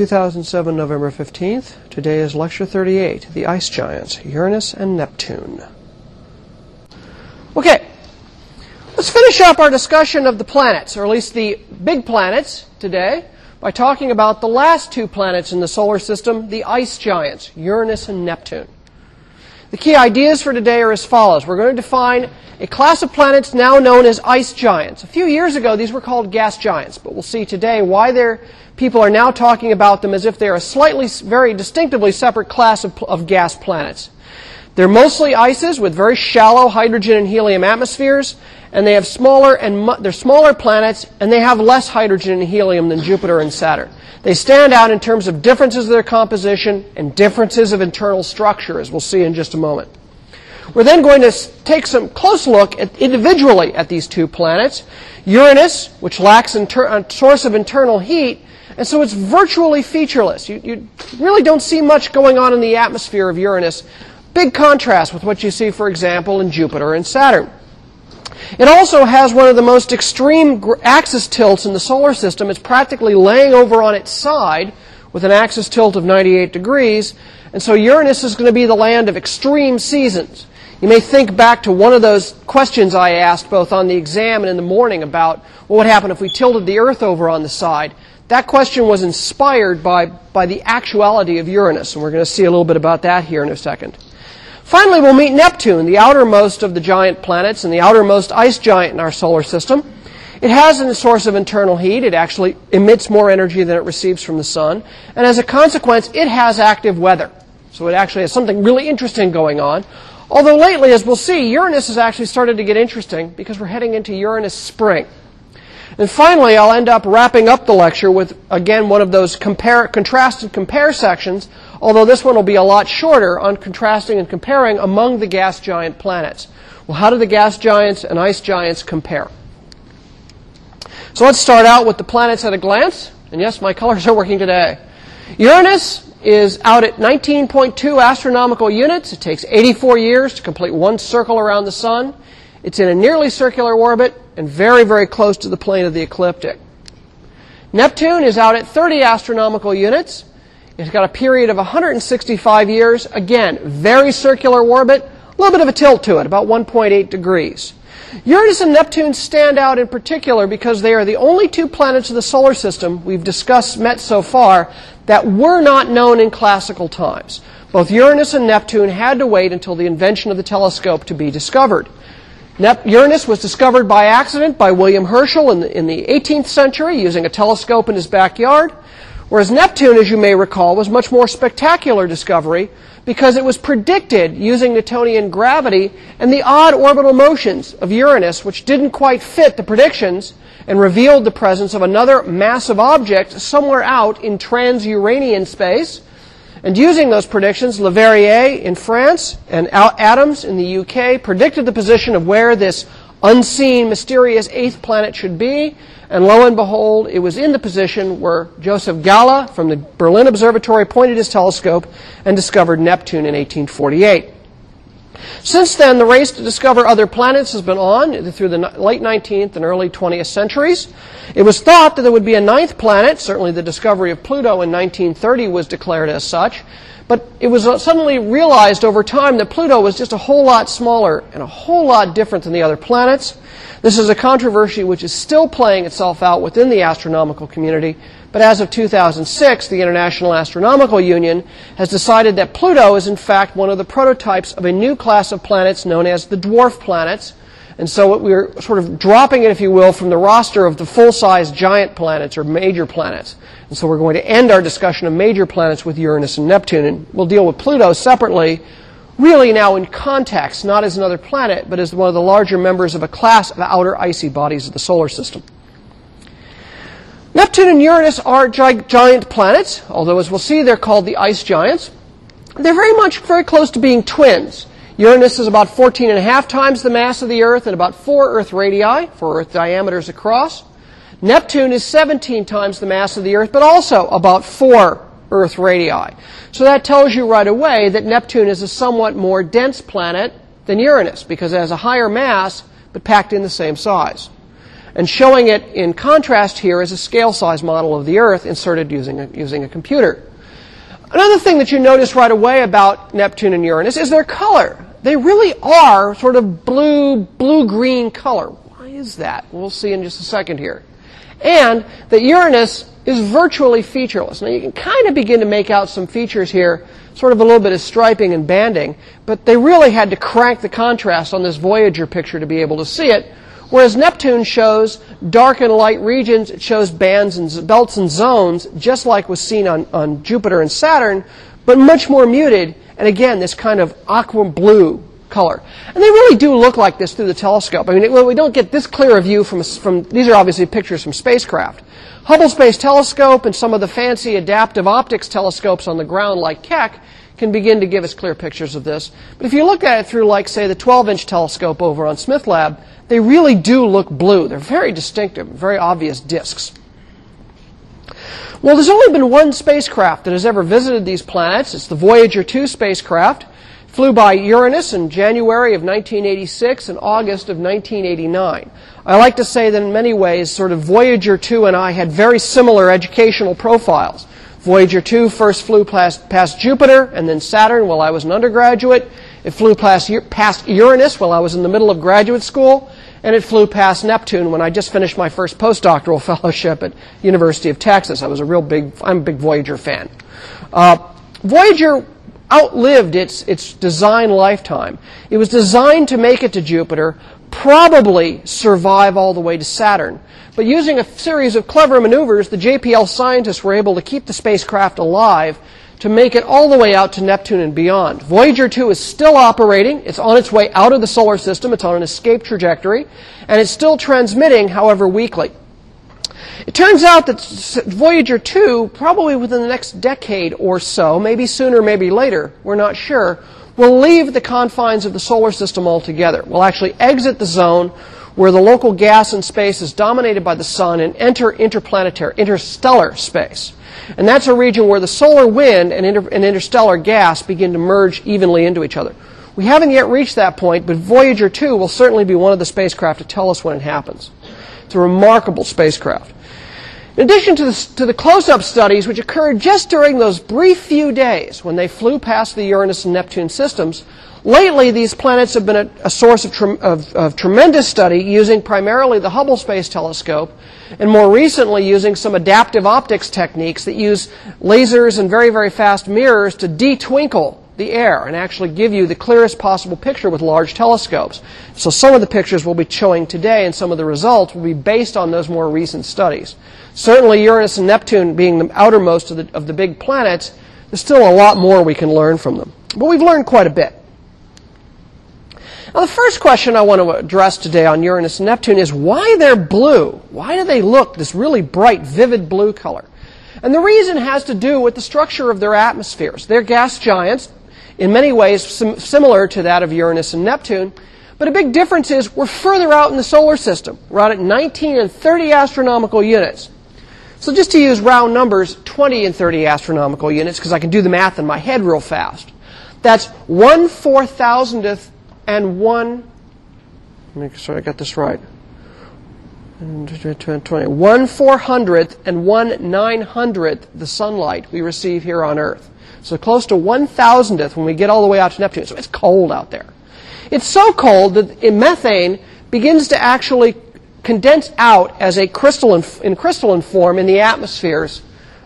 2007, November 15th. Today is lecture 38, The Ice Giants, Uranus and Neptune. Okay, let's finish up our discussion of the planets, or at least the big planets today, by talking about the last two planets in the solar system, the ice giants, Uranus and Neptune. The key ideas for today are as follows. We're going to define a class of planets now known as ice giants. A few years ago, these were called gas giants, but we'll see today why people are now talking about them as if they're a slightly, very distinctively separate class of, of gas planets. They're mostly ices with very shallow hydrogen and helium atmospheres, and they have smaller and mu- they're smaller planets, and they have less hydrogen and helium than Jupiter and Saturn. They stand out in terms of differences of their composition and differences of internal structure, as we'll see in just a moment. We're then going to take some close look at individually at these two planets. Uranus, which lacks inter- a uh, source of internal heat, and so it's virtually featureless. You, you, really don't see much going on in the atmosphere of Uranus. Big contrast with what you see, for example, in Jupiter and Saturn. It also has one of the most extreme axis tilts in the solar system. It's practically laying over on its side with an axis tilt of 98 degrees. And so Uranus is going to be the land of extreme seasons. You may think back to one of those questions I asked both on the exam and in the morning about what would happen if we tilted the Earth over on the side. That question was inspired by, by the actuality of Uranus, and we're going to see a little bit about that here in a second. Finally, we'll meet Neptune, the outermost of the giant planets and the outermost ice giant in our solar system. It has a source of internal heat. It actually emits more energy than it receives from the sun. And as a consequence, it has active weather. So it actually has something really interesting going on. Although lately, as we'll see, Uranus has actually started to get interesting because we're heading into Uranus spring. And finally, I'll end up wrapping up the lecture with, again, one of those compare, contrast and compare sections although this one will be a lot shorter on contrasting and comparing among the gas giant planets. Well, how do the gas giants and ice giants compare? So let's start out with the planets at a glance. And yes, my colors are working today. Uranus is out at 19.2 astronomical units. It takes 84 years to complete one circle around the sun. It's in a nearly circular orbit and very, very close to the plane of the ecliptic. Neptune is out at 30 astronomical units. It's got a period of 165 years. Again, very circular orbit, a little bit of a tilt to it, about 1.8 degrees. Uranus and Neptune stand out in particular because they are the only two planets of the solar system we've discussed, met so far, that were not known in classical times. Both Uranus and Neptune had to wait until the invention of the telescope to be discovered. Uranus was discovered by accident by William Herschel in the 18th century using a telescope in his backyard. Whereas Neptune, as you may recall, was much more spectacular discovery because it was predicted using Newtonian gravity and the odd orbital motions of Uranus, which didn't quite fit the predictions and revealed the presence of another massive object somewhere out in trans-Uranian space. And using those predictions, Leverrier in France and Adams in the UK predicted the position of where this unseen, mysterious eighth planet should be. And lo and behold, it was in the position where Joseph Galle from the Berlin Observatory pointed his telescope and discovered Neptune in 1848. Since then, the race to discover other planets has been on through the late 19th and early 20th centuries. It was thought that there would be a ninth planet. Certainly, the discovery of Pluto in 1930 was declared as such. But it was uh, suddenly realized over time that Pluto was just a whole lot smaller and a whole lot different than the other planets. This is a controversy which is still playing itself out within the astronomical community, but as of 2006, the International Astronomical Union has decided that Pluto is in fact one of the prototypes of a new class of planets known as the dwarf planets. And so we're sort of dropping it, if you will, from the roster of the full-size giant planets or major planets. And so we're going to end our discussion of major planets with Uranus and Neptune, and we'll deal with Pluto separately really now in context, not as another planet, but as one of the larger members of a class of outer icy bodies of the solar system. Neptune and Uranus are giant planets, although as we'll see, they're called the ice giants. They're very much very close to being twins. Uranus is about 14 and a half times the mass of the Earth and about 4 Earth radii, 4 Earth diameters across. Neptune is 17 times the mass of the Earth, but also about 4 Earth radii. So that tells you right away that Neptune is a somewhat more dense planet than Uranus because it has a higher mass but packed in the same size. and showing it in contrast here is a scale size model of the Earth inserted using a, using a computer. Another thing that you notice right away about Neptune and Uranus is their color. They really are sort of blue, blue-green color. Why is that? We'll see in just a second here. And that Uranus is virtually featureless. Now you can kind of begin to make out some features here, sort of a little bit of striping and banding, but they really had to crank the contrast on this Voyager picture to be able to see it. Whereas Neptune shows dark and light regions, it shows bands and belts and zones, just like was seen on, on Jupiter and Saturn, but much more muted, and again, this kind of aqua blue color. And they really do look like this through the telescope. I mean, we don't get this clear a view from, from, these are obviously pictures from spacecraft. Hubble Space Telescope and some of the fancy adaptive optics telescopes on the ground like Keck can begin to give us clear pictures of this. But if you look at it through, like, say, the 12 inch telescope over on Smith Lab, they really do look blue. They're very distinctive, very obvious disks. Well, there's only been one spacecraft that has ever visited these planets. It's the Voyager 2 spacecraft. It flew by Uranus in January of 1986 and August of 1989. I like to say that in many ways, sort of Voyager 2 and I had very similar educational profiles. Voyager 2 first flew past, past Jupiter and then Saturn while I was an undergraduate. It flew past, past Uranus while I was in the middle of graduate school. And it flew past Neptune when I just finished my first postdoctoral fellowship at University of Texas. I was a real big, I'm a big Voyager fan. Uh, Voyager outlived its, its design lifetime. It was designed to make it to Jupiter, probably survive all the way to Saturn. But using a series of clever maneuvers, the JPL scientists were able to keep the spacecraft alive to make it all the way out to Neptune and beyond. Voyager 2 is still operating. It's on its way out of the solar system. It's on an escape trajectory. And it's still transmitting, however, weekly. It turns out that Voyager 2, probably within the next decade or so, maybe sooner, maybe later, we're not sure, will leave the confines of the solar system altogether. Will actually exit the zone where the local gas in space is dominated by the sun and enter interplanetary, interstellar space. And that's a region where the solar wind and, inter- and interstellar gas begin to merge evenly into each other. We haven't yet reached that point, but Voyager 2 will certainly be one of the spacecraft to tell us when it happens. It's a remarkable spacecraft. In addition to the, to the close-up studies, which occurred just during those brief few days when they flew past the Uranus and Neptune systems, lately these planets have been a, a source of, tre- of, of tremendous study using primarily the Hubble Space Telescope, and more recently using some adaptive optics techniques that use lasers and very, very fast mirrors to detwinkle the air and actually give you the clearest possible picture with large telescopes. So some of the pictures we'll be showing today and some of the results will be based on those more recent studies. Certainly Uranus and Neptune being the outermost of the, of the big planets, there's still a lot more we can learn from them. But we've learned quite a bit. Now, the first question I want to address today on Uranus and Neptune is why they're blue? Why do they look this really bright, vivid blue color? And the reason has to do with the structure of their atmospheres. They're gas giants, in many ways sim- similar to that of Uranus and Neptune. But a big difference is we're further out in the solar system. We're out at 19 and 30 astronomical units. So just to use round numbers, 20 and 30 astronomical units, because I can do the math in my head real fast. That's one four thousandth and one, make sure I got this right. 20, one four hundredth and one nine hundredth the sunlight we receive here on Earth. So close to one thousandth when we get all the way out to Neptune. So it's cold out there. It's so cold that methane begins to actually condense out as a crystalline, in crystalline form in the atmospheres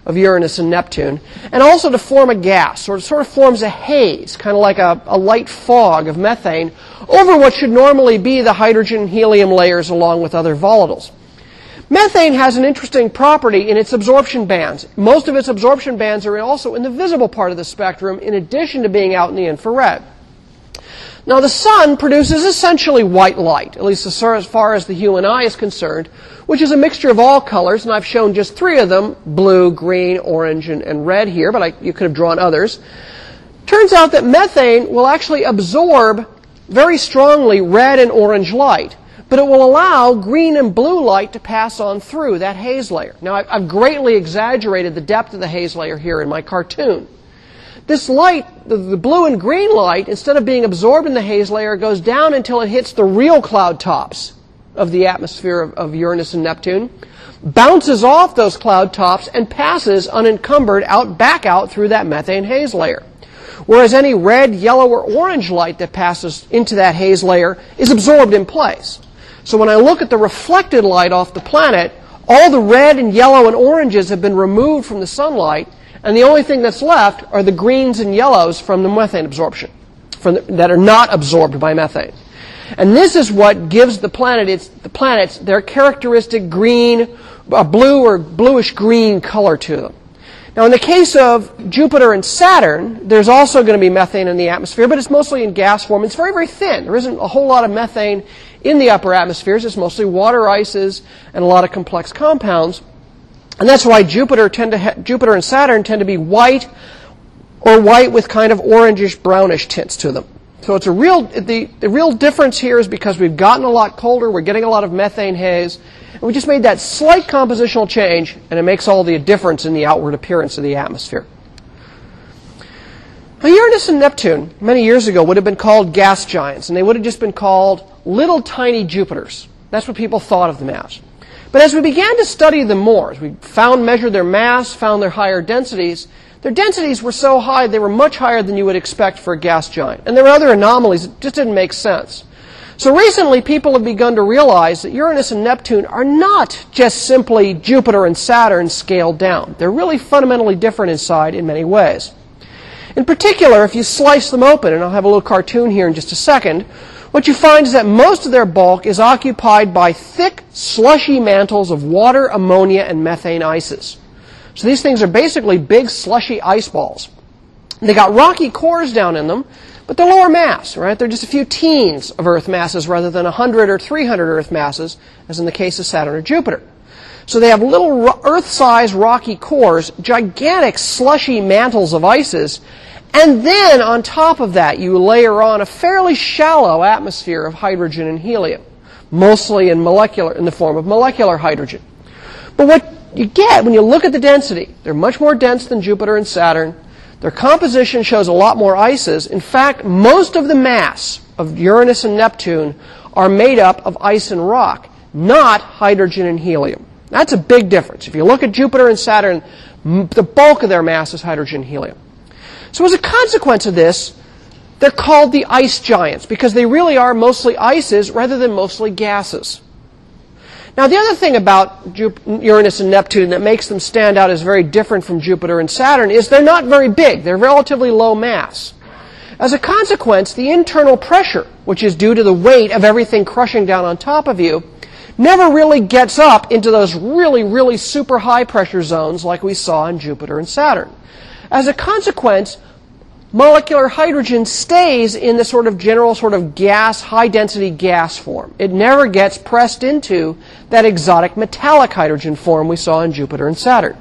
of Uranus and Neptune, and also to form a gas, or it sort of forms a haze, kind of like a, a light fog of methane, over what should normally be the hydrogen and helium layers along with other volatiles. Methane has an interesting property in its absorption bands. Most of its absorption bands are also in the visible part of the spectrum, in addition to being out in the infrared. Now, the sun produces essentially white light, at least as far as the human eye is concerned, which is a mixture of all colors, and I've shown just three of them blue, green, orange, and, and red here, but I, you could have drawn others. Turns out that methane will actually absorb very strongly red and orange light but it will allow green and blue light to pass on through that haze layer. Now, I've greatly exaggerated the depth of the haze layer here in my cartoon. This light, the blue and green light, instead of being absorbed in the haze layer, goes down until it hits the real cloud tops of the atmosphere of, of Uranus and Neptune, bounces off those cloud tops and passes unencumbered out back out through that methane haze layer. Whereas any red, yellow, or orange light that passes into that haze layer is absorbed in place. So when I look at the reflected light off the planet, all the red and yellow and oranges have been removed from the sunlight, and the only thing that's left are the greens and yellows from the methane absorption, the, that are not absorbed by methane. And this is what gives the planet its, the planets their characteristic green, blue or bluish green color to them. Now, in the case of Jupiter and Saturn, there's also going to be methane in the atmosphere, but it's mostly in gas form. It's very, very thin. There isn't a whole lot of methane in the upper atmospheres. It's mostly water ices and a lot of complex compounds. And that's why Jupiter, tend to ha- Jupiter and Saturn tend to be white or white with kind of orangish brownish tints to them. So it's a real, the, the real difference here is because we've gotten a lot colder, we're getting a lot of methane haze, and we just made that slight compositional change, and it makes all the difference in the outward appearance of the atmosphere. Now, Uranus and Neptune, many years ago, would have been called gas giants, and they would have just been called little tiny Jupiters. That's what people thought of them as. But as we began to study them more, as we found, measured their mass, found their higher densities, their densities were so high they were much higher than you would expect for a gas giant. And there were other anomalies that just didn't make sense. So recently people have begun to realize that Uranus and Neptune are not just simply Jupiter and Saturn scaled down. They're really fundamentally different inside in many ways. In particular, if you slice them open, and I'll have a little cartoon here in just a second, what you find is that most of their bulk is occupied by thick, slushy mantles of water, ammonia, and methane ices. So these things are basically big slushy ice balls. They got rocky cores down in them, but they're lower mass, right? They're just a few teens of Earth masses rather than 100 or 300 Earth masses, as in the case of Saturn or Jupiter. So they have little Earth-sized rocky cores, gigantic slushy mantles of ices, and then on top of that you layer on a fairly shallow atmosphere of hydrogen and helium, mostly in molecular, in the form of molecular hydrogen. But what you get when you look at the density. They're much more dense than Jupiter and Saturn. Their composition shows a lot more ices. In fact, most of the mass of Uranus and Neptune are made up of ice and rock, not hydrogen and helium. That's a big difference. If you look at Jupiter and Saturn, the bulk of their mass is hydrogen and helium. So as a consequence of this, they're called the ice giants because they really are mostly ices rather than mostly gases. Now, the other thing about Uranus and Neptune that makes them stand out as very different from Jupiter and Saturn is they're not very big. They're relatively low mass. As a consequence, the internal pressure, which is due to the weight of everything crushing down on top of you, never really gets up into those really, really super high pressure zones like we saw in Jupiter and Saturn. As a consequence, molecular hydrogen stays in the sort of general sort of gas, high density gas form. It never gets pressed into that exotic metallic hydrogen form we saw in Jupiter and Saturn.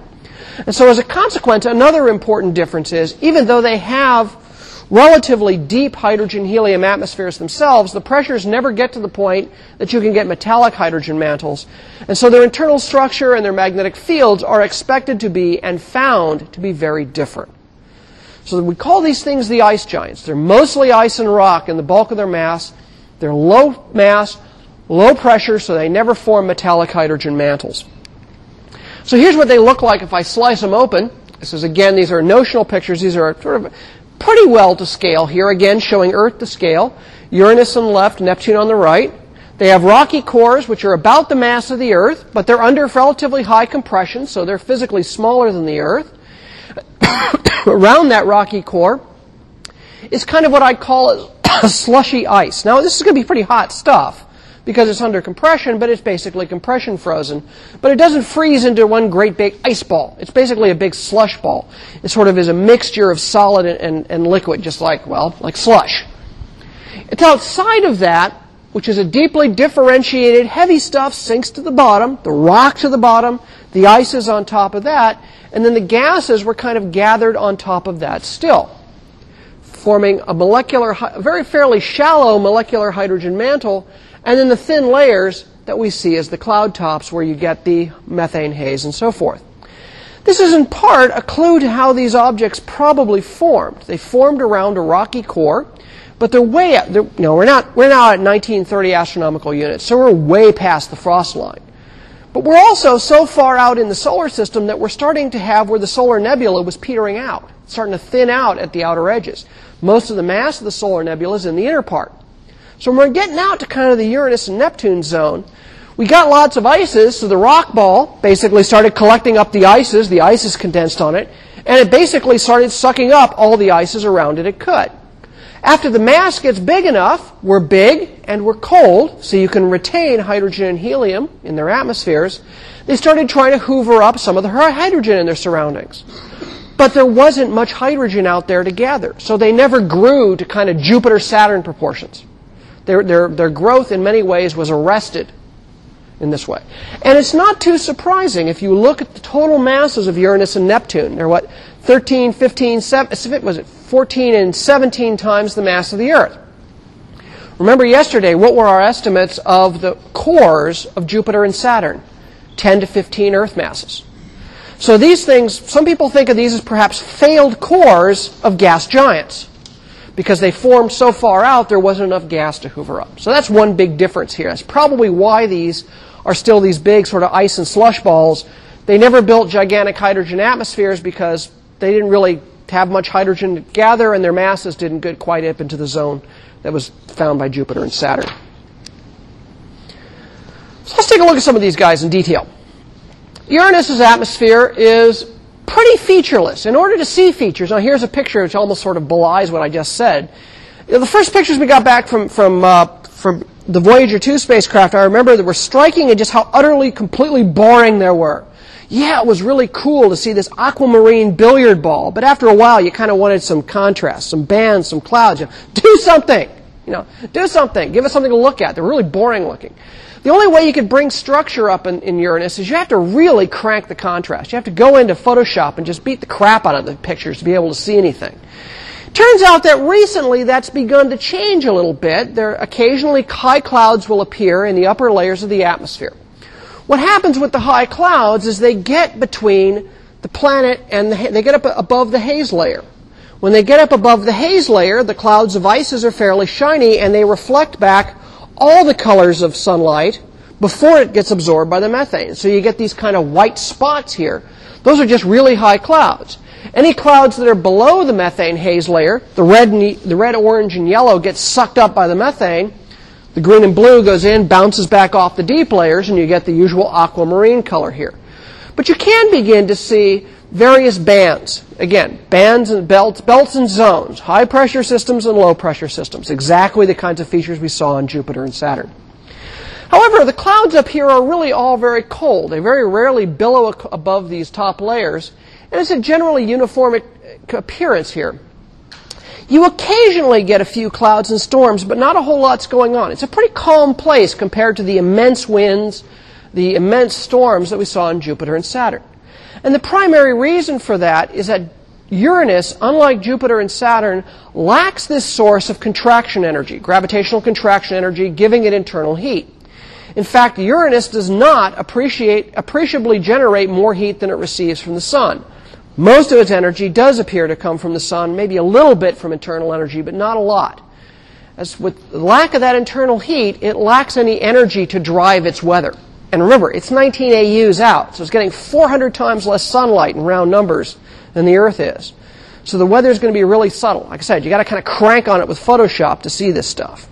And so as a consequence, another important difference is even though they have relatively deep hydrogen helium atmospheres themselves, the pressures never get to the point that you can get metallic hydrogen mantles. And so their internal structure and their magnetic fields are expected to be and found to be very different. So we call these things the ice giants. They're mostly ice and rock in the bulk of their mass. They're low mass, low pressure, so they never form metallic hydrogen mantles. So here's what they look like if I slice them open. This is again, these are notional pictures. These are sort of pretty well to scale here, again showing Earth to scale. Uranus on the left, Neptune on the right. They have rocky cores, which are about the mass of the Earth, but they're under relatively high compression, so they're physically smaller than the Earth. around that rocky core is kind of what I call a slushy ice. Now, this is going to be pretty hot stuff because it's under compression, but it's basically compression frozen. But it doesn't freeze into one great big ice ball. It's basically a big slush ball. It sort of is a mixture of solid and, and, and liquid, just like, well, like slush. It's outside of that, which is a deeply differentiated, heavy stuff sinks to the bottom, the rock to the bottom, the ice is on top of that, and then the gases were kind of gathered on top of that still, forming a molecular, a very fairly shallow molecular hydrogen mantle, and then the thin layers that we see as the cloud tops where you get the methane haze and so forth. This is in part a clue to how these objects probably formed. They formed around a rocky core, But they're way up. They're, no, we're not. We're now at 1930 astronomical units, so we're way past the frost line. But we're also so far out in the solar system that we're starting to have where the solar nebula was petering out, starting to thin out at the outer edges. Most of the mass of the solar nebula is in the inner part. So when we're getting out to kind of the Uranus and Neptune zone, we got lots of ices, so the rock ball basically started collecting up the ices, the ices condensed on it, and it basically started sucking up all the ices around it it could. After the mass gets big enough, we're big and we're cold, so you can retain hydrogen and helium in their atmospheres. They started trying to hoover up some of the hydrogen in their surroundings. But there wasn't much hydrogen out there to gather, so they never grew to kind of Jupiter Saturn proportions. Their, their, their growth in many ways was arrested in this way. And it's not too surprising if you look at the total masses of Uranus and Neptune. They're what, 13, 15, 7, was it 14 and 17 times the mass of the Earth. Remember yesterday, what were our estimates of the cores of Jupiter and Saturn? 10 to 15 Earth masses. So these things, some people think of these as perhaps failed cores of gas giants. Because they formed so far out, there wasn't enough gas to hoover up. So that's one big difference here. That's probably why these are still these big sort of ice and slush balls. They never built gigantic hydrogen atmospheres because they didn't really have much hydrogen to gather, and their masses didn't get quite up into the zone that was found by Jupiter and Saturn. So let's take a look at some of these guys in detail. Uranus's atmosphere is pretty featureless. In order to see features, now here's a picture which almost sort of belies what I just said. The first pictures we got back from, from, uh, from the Voyager 2 spacecraft, I remember that were striking and just how utterly, completely boring they were yeah, it was really cool to see this aquamarine billiard ball, but after a while you kind of wanted some contrast, some bands, some clouds. You know, do something! You know, do something. Give us something to look at. They're really boring looking. The only way you could bring structure up in, in, Uranus is you have to really crank the contrast. You have to go into Photoshop and just beat the crap out of the pictures to be able to see anything. Turns out that recently that's begun to change a little bit. There occasionally high clouds will appear in the upper layers of the atmosphere. What happens with the high clouds is they get between the planet and the, they get up above the haze layer. When they get up above the haze layer, the clouds of ices are fairly shiny and they reflect back all the colors of sunlight before it gets absorbed by the methane. So you get these kind of white spots here. Those are just really high clouds. Any clouds that are below the methane haze layer, the red, and, the red, orange, and yellow get sucked up by the methane, the green and blue goes in, bounces back off the deep layers, and you get the usual aquamarine color here. But you can begin to see various bands. Again, bands and belts, belts and zones, high pressure systems and low pressure systems. Exactly the kinds of features we saw on Jupiter and Saturn. However, the clouds up here are really all very cold. They very rarely billow above these top layers, and it's a generally uniform appearance here. You occasionally get a few clouds and storms, but not a whole lot's going on. It's a pretty calm place compared to the immense winds, the immense storms that we saw in Jupiter and Saturn. And the primary reason for that is that Uranus, unlike Jupiter and Saturn, lacks this source of contraction energy, gravitational contraction energy, giving it internal heat. In fact, Uranus does not appreciably generate more heat than it receives from the sun. Most of its energy does appear to come from the sun, maybe a little bit from internal energy, but not a lot. As with lack of that internal heat, it lacks any energy to drive its weather. And remember, it's 19 AUs out, so it's getting 400 times less sunlight in round numbers than the Earth is. So the weather is going to be really subtle. Like I said, you got to kind of crank on it with Photoshop to see this stuff.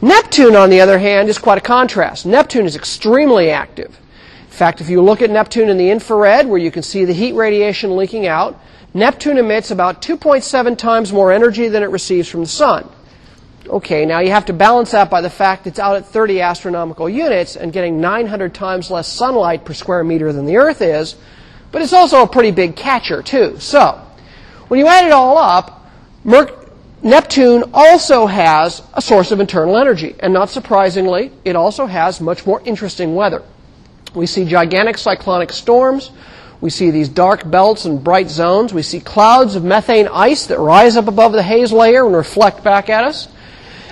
Neptune, on the other hand, is quite a contrast. Neptune is extremely active In fact, if you look at Neptune in the infrared, where you can see the heat radiation leaking out, Neptune emits about 2.7 times more energy than it receives from the sun. Okay, now you have to balance that by the fact it's out at 30 astronomical units and getting 900 times less sunlight per square meter than the Earth is, but it's also a pretty big catcher, too. So, when you add it all up, Neptune also has a source of internal energy, and not surprisingly, it also has much more interesting weather. We see gigantic cyclonic storms. We see these dark belts and bright zones. We see clouds of methane ice that rise up above the haze layer and reflect back at us.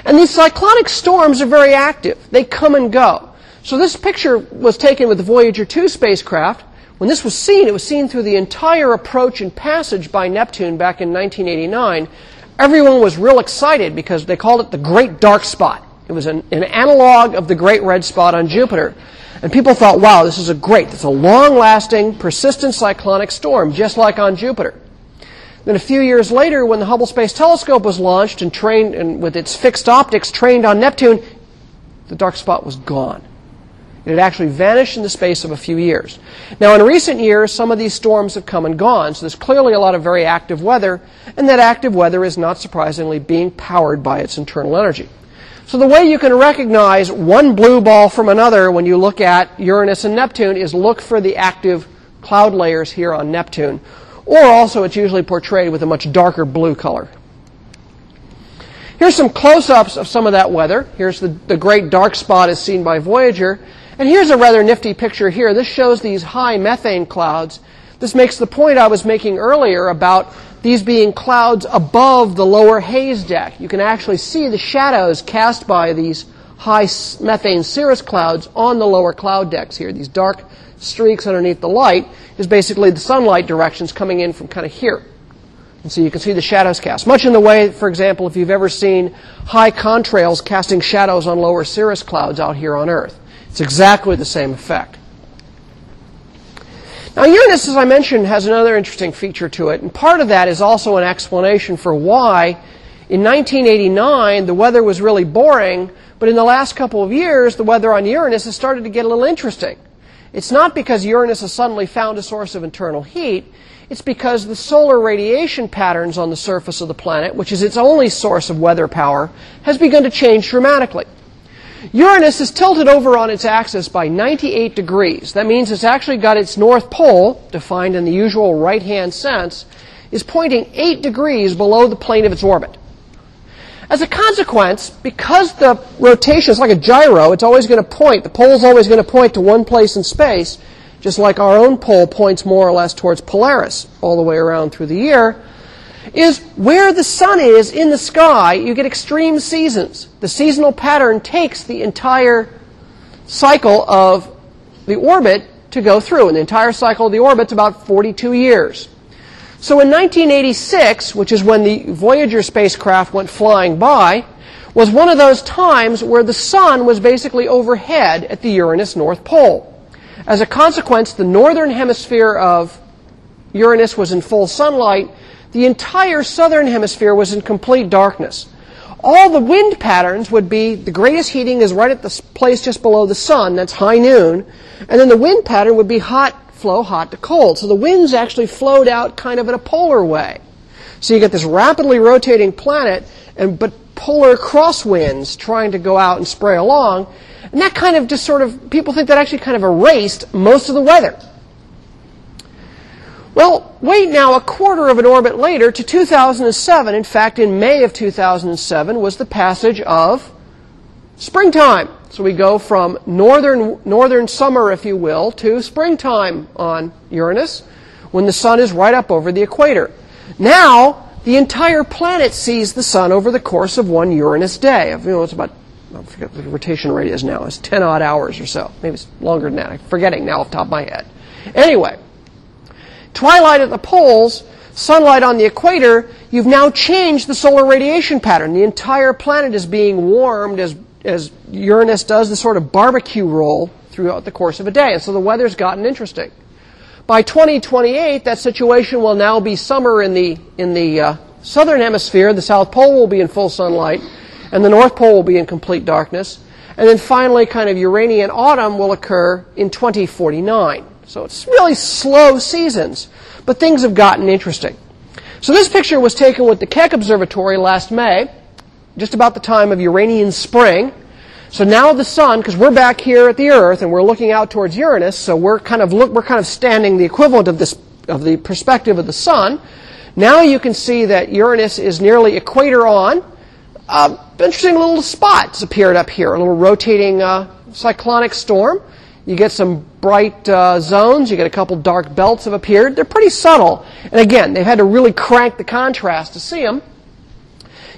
And these cyclonic storms are very active. They come and go. So this picture was taken with the Voyager 2 spacecraft. When this was seen, it was seen through the entire approach and passage by Neptune back in 1989. everyone was real excited because they called it the Great Dark Spot. It was an, an analog of the Great Red Spot on Jupiter. And people thought, wow, this is a great, it's a long-lasting, persistent cyclonic storm, just like on Jupiter. Then a few years later, when the Hubble Space Telescope was launched and trained, and with its fixed optics trained on Neptune, the dark spot was gone. It had actually vanished in the space of a few years. Now, in recent years, some of these storms have come and gone, so there's clearly a lot of very active weather, and that active weather is not surprisingly being powered by its internal energy. So the way you can recognize one blue ball from another when you look at Uranus and Neptune is look for the active cloud layers here on Neptune. Or also it's usually portrayed with a much darker blue color. Here's some close-ups of some of that weather. Here's the, the great dark spot as seen by Voyager. And here's a rather nifty picture here. This shows these high methane clouds. This makes the point I was making earlier about these being clouds above the lower haze deck. You can actually see the shadows cast by these high methane cirrus clouds on the lower cloud decks here. These dark streaks underneath the light is basically the sunlight directions coming in from kind of here. And so you can see the shadows cast. Much in the way, for example, if you've ever seen high contrails casting shadows on lower cirrus clouds out here on Earth. It's exactly the same effect. Now, Uranus, as I mentioned, has another interesting feature to it, and part of that is also an explanation for why in 1989 the weather was really boring, but in the last couple of years the weather on Uranus has started to get a little interesting. It's not because Uranus has suddenly found a source of internal heat. It's because the solar radiation patterns on the surface of the planet, which is its only source of weather power, has begun to change dramatically. Uranus is tilted over on its axis by 98 degrees. That means it's actually got its north pole, defined in the usual right hand sense, is pointing 8 degrees below the plane of its orbit. As a consequence, because the rotation is like a gyro, it's always going to point, the pole is always going to point to one place in space, just like our own pole points more or less towards Polaris all the way around through the year is where the sun is in the sky, you get extreme seasons. The seasonal pattern takes the entire cycle of the orbit to go through. And the entire cycle of the orbit is about 42 years. So in 1986, which is when the Voyager spacecraft went flying by, was one of those times where the sun was basically overhead at the Uranus North Pole. As a consequence, the northern hemisphere of Uranus was in full sunlight, the entire southern hemisphere was in complete darkness. All the wind patterns would be the greatest heating is right at the place just below the sun, that's high noon, and then the wind pattern would be hot flow, hot to cold. So the winds actually flowed out kind of in a polar way. So you get this rapidly rotating planet, and but polar crosswinds trying to go out and spray along, and that kind of just sort of people think that actually kind of erased most of the weather. Well, wait now a quarter of an orbit later to 2007. In fact, in May of 2007 was the passage of springtime. So we go from northern, northern summer, if you will, to springtime on Uranus when the sun is right up over the equator. Now, the entire planet sees the sun over the course of one Uranus day. You know, it's about, I forget what the rotation rate is now. It's 10 odd hours or so. Maybe it's longer than that. I'm forgetting now off the top of my head. Anyway, twilight at the poles, sunlight on the equator, you've now changed the solar radiation pattern. The entire planet is being warmed as, as Uranus does the sort of barbecue roll throughout the course of a day. And so the weather's gotten interesting. By 2028, that situation will now be summer in the, in the uh, southern hemisphere. The South Pole will be in full sunlight, and the North Pole will be in complete darkness. And then finally, kind of Uranian autumn will occur in 2049. So it's really slow seasons, but things have gotten interesting. So this picture was taken with the Keck Observatory last May, just about the time of Uranian spring. So now the sun, because we're back here at the Earth and we're looking out towards Uranus, so we're kind of look, we're kind of standing the equivalent of this of the perspective of the sun. Now you can see that Uranus is nearly equator on. Uh, interesting little spots appeared up here, a little rotating uh, cyclonic storm. You get some bright uh, zones. You get a couple dark belts have appeared. They're pretty subtle. And again, they've had to really crank the contrast to see them.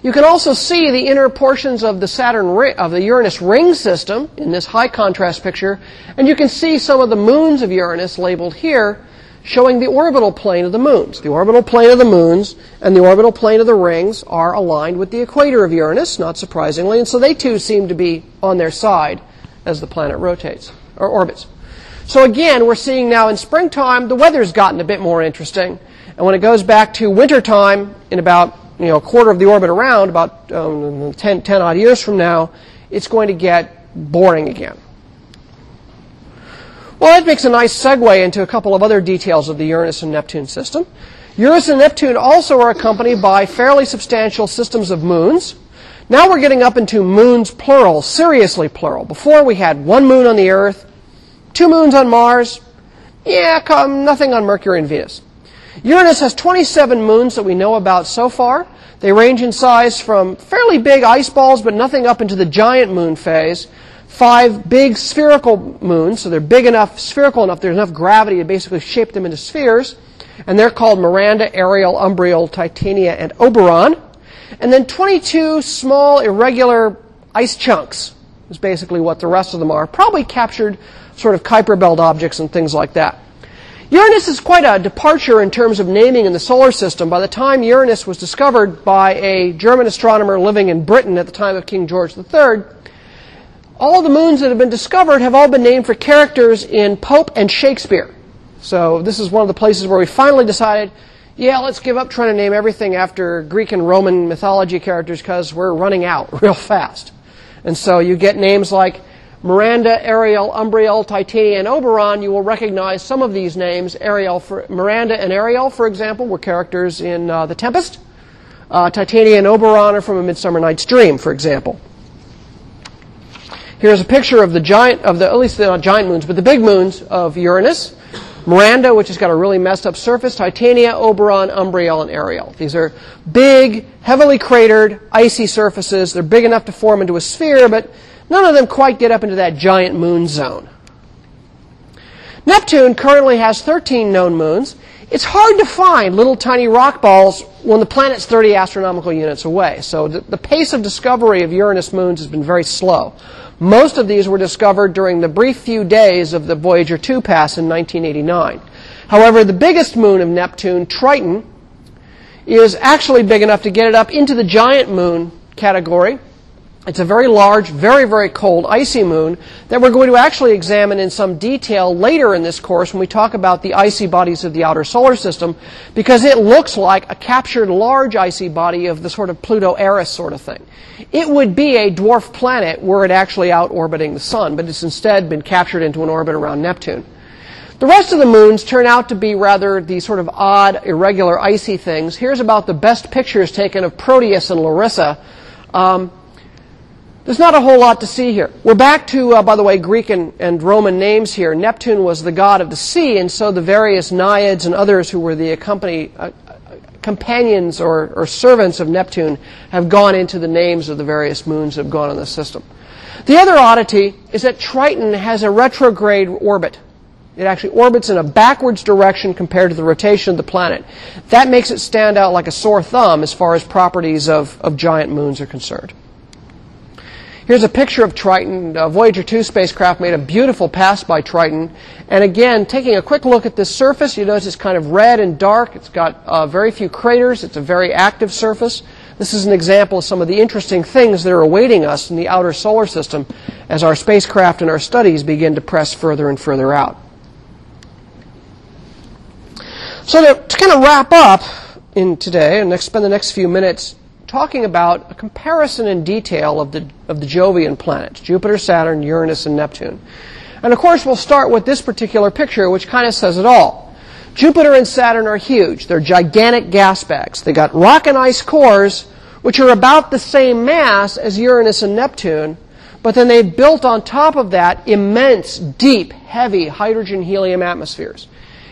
You can also see the inner portions of the Saturn ring, of the Uranus ring system in this high contrast picture, and you can see some of the moons of Uranus labeled here, showing the orbital plane of the moons. The orbital plane of the moons and the orbital plane of the rings are aligned with the equator of Uranus, not surprisingly, and so they too seem to be on their side as the planet rotates or orbits. So again, we're seeing now in springtime the weather's gotten a bit more interesting, and when it goes back to wintertime in about you know a quarter of the orbit around, about um, 10, 10 odd years from now, it's going to get boring again. Well, that makes a nice segue into a couple of other details of the Uranus and Neptune system. Uranus and Neptune also are accompanied by fairly substantial systems of moons. Now we're getting up into moons plural, seriously plural. Before we had one moon on the Earth, two moons on Mars, yeah, come nothing on Mercury and Venus. Uranus has 27 moons that we know about so far. They range in size from fairly big ice balls, but nothing up into the giant moon phase, five big spherical moons, so they're big enough, spherical enough, there's enough gravity to basically shape them into spheres. And they're called Miranda, Ariel, Umbriel, Titania, and Oberon. And then 22 small, irregular ice chunks is basically what the rest of them are. Probably captured sort of Kuiper belt objects and things like that. Uranus is quite a departure in terms of naming in the solar system. By the time Uranus was discovered by a German astronomer living in Britain at the time of King George III, all the moons that have been discovered have all been named for characters in Pope and Shakespeare. So this is one of the places where we finally decided, yeah, let's give up trying to name everything after Greek and Roman mythology characters because we're running out real fast. And so you get names like Miranda, Ariel, Umbriel, Titania, and Oberon. You will recognize some of these names. Ariel, for, Miranda and Ariel, for example, were characters in uh, The Tempest. Uh, Titania and Oberon are from A Midsummer Night's Dream, for example. Here's a picture of the giant, of the, at least the giant moons, but the big moons of Uranus. Miranda, which has got a really messed up surface, Titania, Oberon, Umbriel, and Ariel. These are big, heavily cratered, icy surfaces. They're big enough to form into a sphere, but none of them quite get up into that giant moon zone. Neptune currently has 13 known moons. It's hard to find little tiny rock balls when the planet's 30 astronomical units away. So the, the pace of discovery of Uranus moons has been very slow. Most of these were discovered during the brief few days of the Voyager 2 pass in 1989. However, the biggest moon of Neptune, Triton, is actually big enough to get it up into the giant moon category. It's a very large, very, very cold, icy moon that we're going to actually examine in some detail later in this course when we talk about the icy bodies of the outer solar system, because it looks like a captured large icy body of the sort of Pluto Eris sort of thing. It would be a dwarf planet were it actually out orbiting the sun, but it's instead been captured into an orbit around Neptune. The rest of the moons turn out to be rather the sort of odd, irregular, icy things. Here's about the best pictures taken of Proteus and Larissa. Um, there's not a whole lot to see here. We're back to, uh, by the way, Greek and, and, Roman names here. Neptune was the god of the sea, and so the various naiads and others who were the accompany, uh, companions or, or, servants of Neptune have gone into the names of the various moons that have gone in the system. The other oddity is that Triton has a retrograde orbit. It actually orbits in a backwards direction compared to the rotation of the planet. That makes it stand out like a sore thumb as far as properties of, of giant moons are concerned. Here's a picture of Triton. Voyager 2 spacecraft made a beautiful pass by Triton. And again, taking a quick look at this surface, you notice it's kind of red and dark. It's got uh, very few craters. It's a very active surface. This is an example of some of the interesting things that are awaiting us in the outer solar system as our spacecraft and our studies begin to press further and further out. So to, to kind of wrap up in today and spend the next few minutes talking about a comparison in detail of the, of the Jovian planets Jupiter, Saturn, Uranus, and Neptune. And of course, we'll start with this particular picture, which kind of says it all. Jupiter and Saturn are huge. They're gigantic gas bags. They got rock and ice cores, which are about the same mass as Uranus and Neptune, but then they've built on top of that immense, deep, heavy hydrogen helium atmospheres.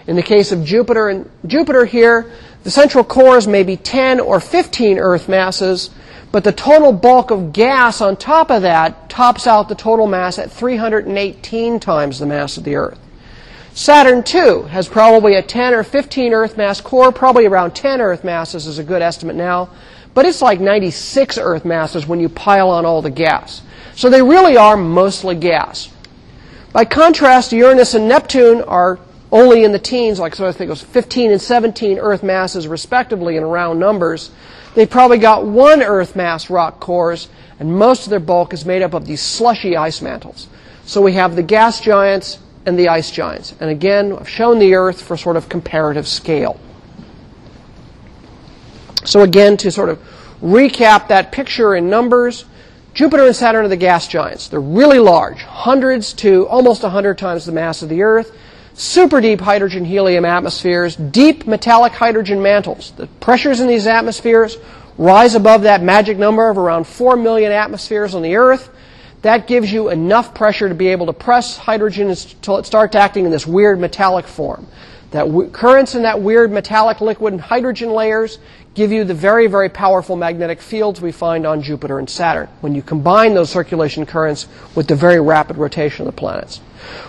In the case of Jupiter and Jupiter here, the central cores may be 10 or 15 Earth masses, but the total bulk of gas on top of that tops out the total mass at 318 times the mass of the Earth. Saturn, too, has probably a 10 or 15 Earth mass core, probably around 10 Earth masses is a good estimate now, but it's like 96 Earth masses when you pile on all the gas. So they really are mostly gas. By contrast, Uranus and Neptune are only in the teens, like so I think it was 15 and 17 Earth masses respectively in round numbers. They've probably got one Earth mass rock cores, and most of their bulk is made up of these slushy ice mantles. So we have the gas giants and the ice giants. And again, I've shown the Earth for sort of comparative scale. So again, to sort of recap that picture in numbers, Jupiter and Saturn are the gas giants. They're really large, hundreds to almost 100 times the mass of the Earth. Super deep hydrogen helium atmospheres, deep metallic hydrogen mantles. The pressures in these atmospheres rise above that magic number of around 4 million atmospheres on the Earth. That gives you enough pressure to be able to press hydrogen until it starts acting in this weird metallic form. That w- currents in that weird metallic liquid and hydrogen layers give you the very, very powerful magnetic fields we find on Jupiter and Saturn when you combine those circulation currents with the very rapid rotation of the planets.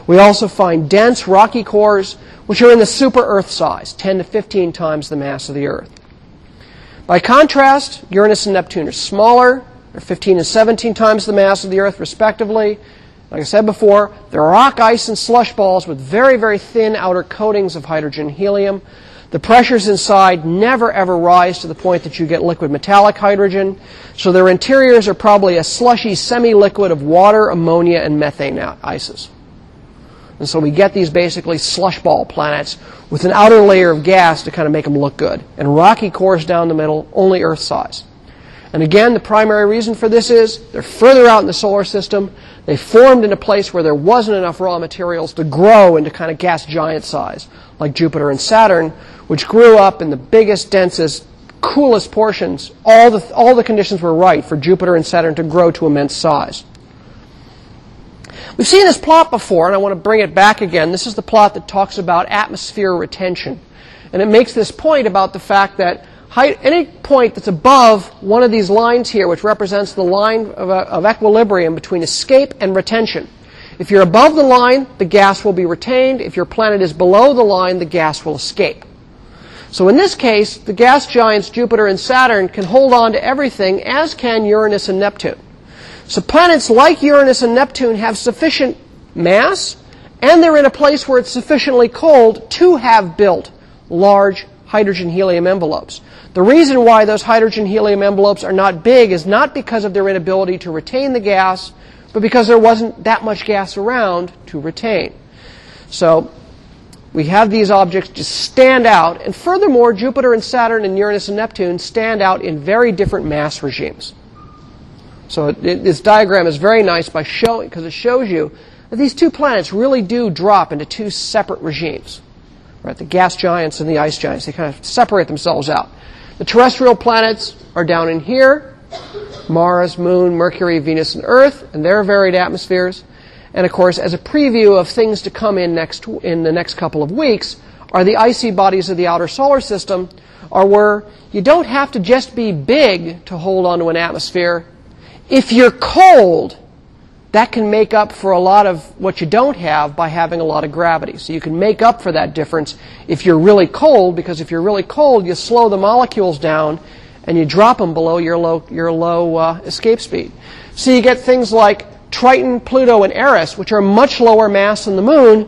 We also find dense rocky cores which are in the super Earth size, 10 to 15 times the mass of the Earth. By contrast, Uranus and Neptune are smaller, they're 15 and 17 times the mass of the Earth, respectively. Like I said before, they're rock, ice, and slush balls with very, very thin outer coatings of hydrogen helium. The pressures inside never ever rise to the point that you get liquid metallic hydrogen. So their interiors are probably a slushy semi-liquid of water, ammonia, and methane ices. And so we get these basically slush ball planets with an outer layer of gas to kind of make them look good. And rocky cores down the middle, only Earth size. And again, the primary reason for this is they're further out in the solar system. They formed in a place where there wasn't enough raw materials to grow into kind of gas giant size, like Jupiter and Saturn, which grew up in the biggest, densest, coolest portions. All the, all the conditions were right for Jupiter and Saturn to grow to immense size. We've seen this plot before, and I want to bring it back again. This is the plot that talks about atmosphere retention. And it makes this point about the fact that height, any point that's above one of these lines here, which represents the line of, uh, of equilibrium between escape and retention. If you're above the line, the gas will be retained. If your planet is below the line, the gas will escape. So in this case, the gas giants Jupiter and Saturn can hold on to everything, as can Uranus and Neptune. So planets like Uranus and Neptune have sufficient mass, and they're in a place where it's sufficiently cold to have built large hydrogen helium envelopes. The reason why those hydrogen helium envelopes are not big is not because of their inability to retain the gas, but because there wasn't that much gas around to retain. So we have these objects just stand out, and furthermore, Jupiter and Saturn and Uranus and Neptune stand out in very different mass regimes. So it, this diagram is very nice by showing because it shows you that these two planets really do drop into two separate regimes. Right, the gas giants and the ice giants, they kind of separate themselves out. The terrestrial planets are down in here Mars, Moon, Mercury, Venus, and Earth, and their varied atmospheres. And of course, as a preview of things to come in next in the next couple of weeks, are the icy bodies of the outer solar system, are where you don't have to just be big to hold onto an atmosphere. If you're cold, that can make up for a lot of what you don't have by having a lot of gravity. So you can make up for that difference if you're really cold, because if you're really cold, you slow the molecules down and you drop them below your low, your low uh, escape speed. So you get things like Triton, Pluto, and Eris, which are much lower mass than the Moon,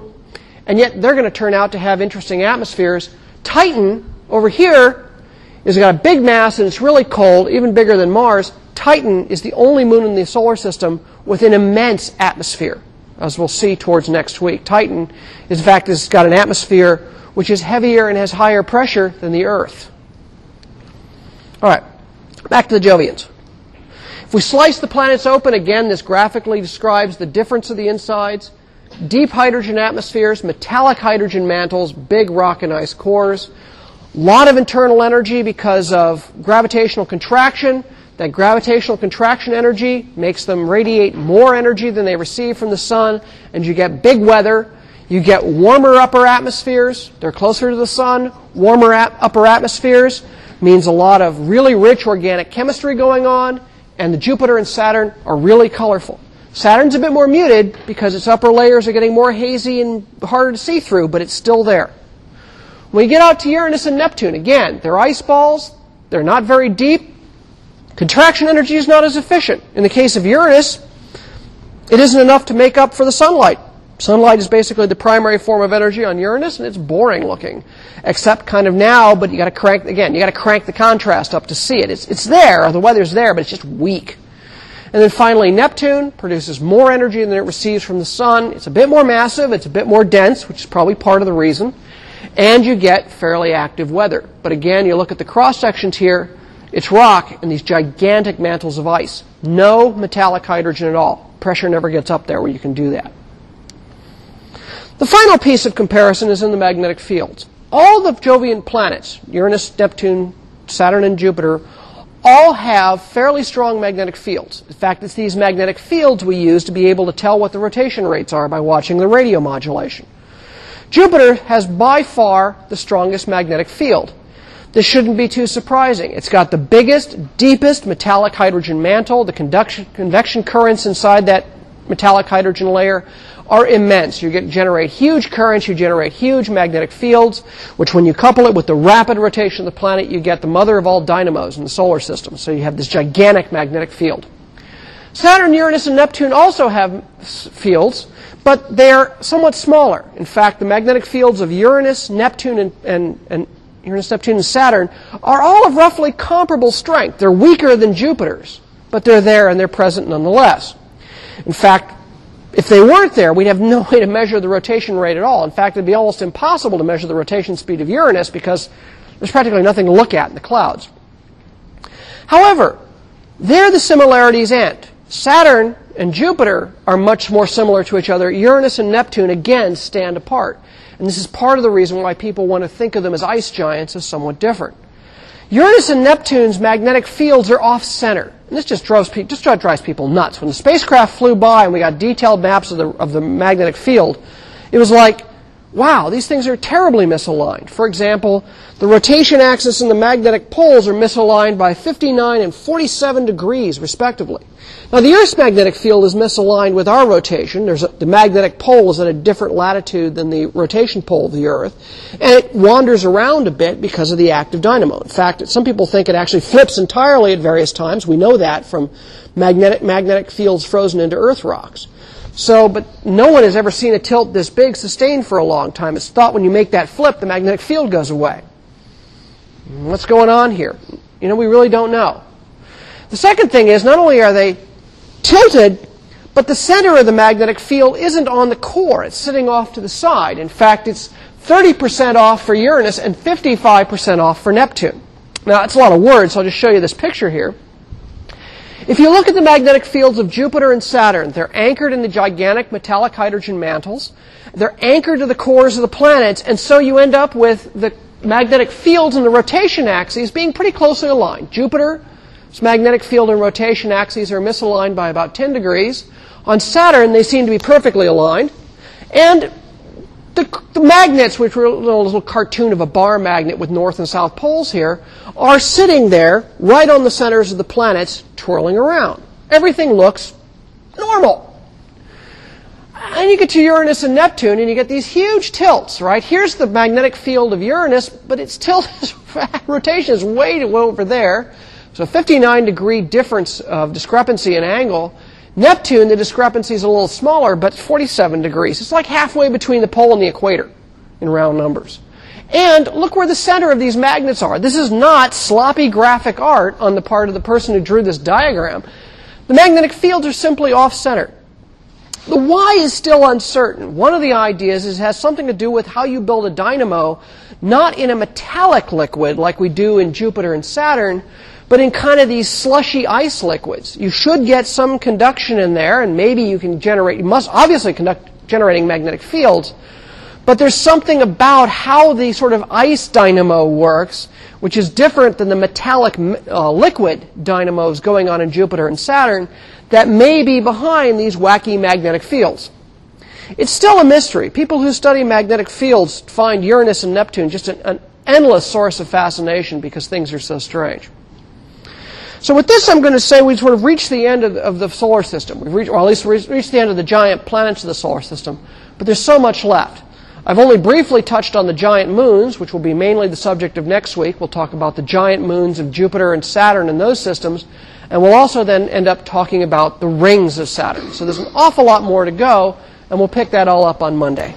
and yet they're going to turn out to have interesting atmospheres. Titan, over here, has got a big mass and it's really cold, even bigger than Mars. Titan is the only moon in the solar system with an immense atmosphere, as we'll see towards next week. Titan, in fact, has got an atmosphere which is heavier and has higher pressure than the Earth. All right, back to the Jovians. If we slice the planets open, again, this graphically describes the difference of the insides. Deep hydrogen atmospheres, metallic hydrogen mantles, big rock and ice cores. A lot of internal energy because of gravitational contraction that gravitational contraction energy makes them radiate more energy than they receive from the sun, and you get big weather. You get warmer upper atmospheres. They're closer to the sun. Warmer upper atmospheres means a lot of really rich organic chemistry going on, and the Jupiter and Saturn are really colorful. Saturn's a bit more muted because its upper layers are getting more hazy and harder to see through, but it's still there. When you get out to Uranus and Neptune, again, they're ice balls. They're not very deep. Contraction energy is not as efficient. In the case of Uranus, it isn't enough to make up for the sunlight. Sunlight is basically the primary form of energy on Uranus, and it's boring looking, except kind of now. But you got to crank again. You got to crank the contrast up to see it. It's it's there. The weather's there, but it's just weak. And then finally, Neptune produces more energy than it receives from the sun. It's a bit more massive. It's a bit more dense, which is probably part of the reason. And you get fairly active weather. But again, you look at the cross sections here. It's rock and these gigantic mantles of ice. No metallic hydrogen at all. Pressure never gets up there where you can do that. The final piece of comparison is in the magnetic fields. All the Jovian planets, Uranus, Neptune, Saturn, and Jupiter, all have fairly strong magnetic fields. In fact, it's these magnetic fields we use to be able to tell what the rotation rates are by watching the radio modulation. Jupiter has by far the strongest magnetic field. This shouldn't be too surprising. It's got the biggest, deepest metallic hydrogen mantle. The conduction, convection currents inside that metallic hydrogen layer are immense. You get, generate huge currents, you generate huge magnetic fields, which when you couple it with the rapid rotation of the planet, you get the mother of all dynamos in the solar system. So you have this gigantic magnetic field. Saturn, Uranus, and Neptune also have fields, but they're somewhat smaller. In fact, the magnetic fields of Uranus, Neptune, and, and, and Uranus, Neptune, and Saturn are all of roughly comparable strength. They're weaker than Jupiter's, but they're there and they're present nonetheless. In fact, if they weren't there, we'd have no way to measure the rotation rate at all. In fact, it'd be almost impossible to measure the rotation speed of Uranus because there's practically nothing to look at in the clouds. However, there the similarities end. Saturn and Jupiter are much more similar to each other. Uranus and Neptune, again, stand apart. And this is part of the reason why people want to think of them as ice giants as somewhat different. Uranus and Neptune's magnetic fields are off center. And this just drives, people nuts. When the spacecraft flew by and we got detailed maps of the, of the magnetic field, it was like, wow, these things are terribly misaligned. For example, the rotation axis and the magnetic poles are misaligned by 59 and 47 degrees, respectively. Now, the Earth's magnetic field is misaligned with our rotation. A, the magnetic pole is at a different latitude than the rotation pole of the Earth, and it wanders around a bit because of the active dynamo. In fact, some people think it actually flips entirely at various times. We know that from magnetic, magnetic fields frozen into Earth rocks. So, but no one has ever seen a tilt this big sustained for a long time. It's thought when you make that flip, the magnetic field goes away. What's going on here? You know, we really don't know. The second thing is, not only are they tilted, but the center of the magnetic field isn't on the core. It's sitting off to the side. In fact, it's 30% off for Uranus and 55% off for Neptune. Now, that's a lot of words, so I'll just show you this picture here. If you look at the magnetic fields of Jupiter and Saturn, they're anchored in the gigantic metallic hydrogen mantles. They're anchored to the cores of the planets, and so you end up with the magnetic fields and the rotation axes being pretty closely aligned. Jupiter's magnetic field and rotation axes are misaligned by about 10 degrees. On Saturn, they seem to be perfectly aligned. And the, the, magnets, which were a little, little, cartoon of a bar magnet with north and south poles here, are sitting there right on the centers of the planets, twirling around. Everything looks normal. And you get to Uranus and Neptune, and you get these huge tilts, right? Here's the magnetic field of Uranus, but its tilt, rotation is way over there. So 59 degree difference of discrepancy in angle. Neptune, the discrepancy is a little smaller, but 47 degrees. It's like halfway between the pole and the equator in round numbers. And look where the center of these magnets are. This is not sloppy graphic art on the part of the person who drew this diagram. The magnetic fields are simply off center. The why is still uncertain. One of the ideas is it has something to do with how you build a dynamo, not in a metallic liquid like we do in Jupiter and Saturn, but in kind of these slushy ice liquids. You should get some conduction in there, and maybe you can generate, you must obviously conduct generating magnetic fields, but there's something about how the sort of ice dynamo works, which is different than the metallic uh, liquid dynamos going on in Jupiter and Saturn, that may be behind these wacky magnetic fields. It's still a mystery. People who study magnetic fields find Uranus and Neptune just an, an endless source of fascination because things are so strange. So with this, I'm going to say we've sort of reached the end of, of the solar system. We've reached, or at least we've reached the end of the giant planets of the solar system. But there's so much left. I've only briefly touched on the giant moons, which will be mainly the subject of next week. We'll talk about the giant moons of Jupiter and Saturn and those systems. And we'll also then end up talking about the rings of Saturn. So there's an awful lot more to go, and we'll pick that all up on Monday.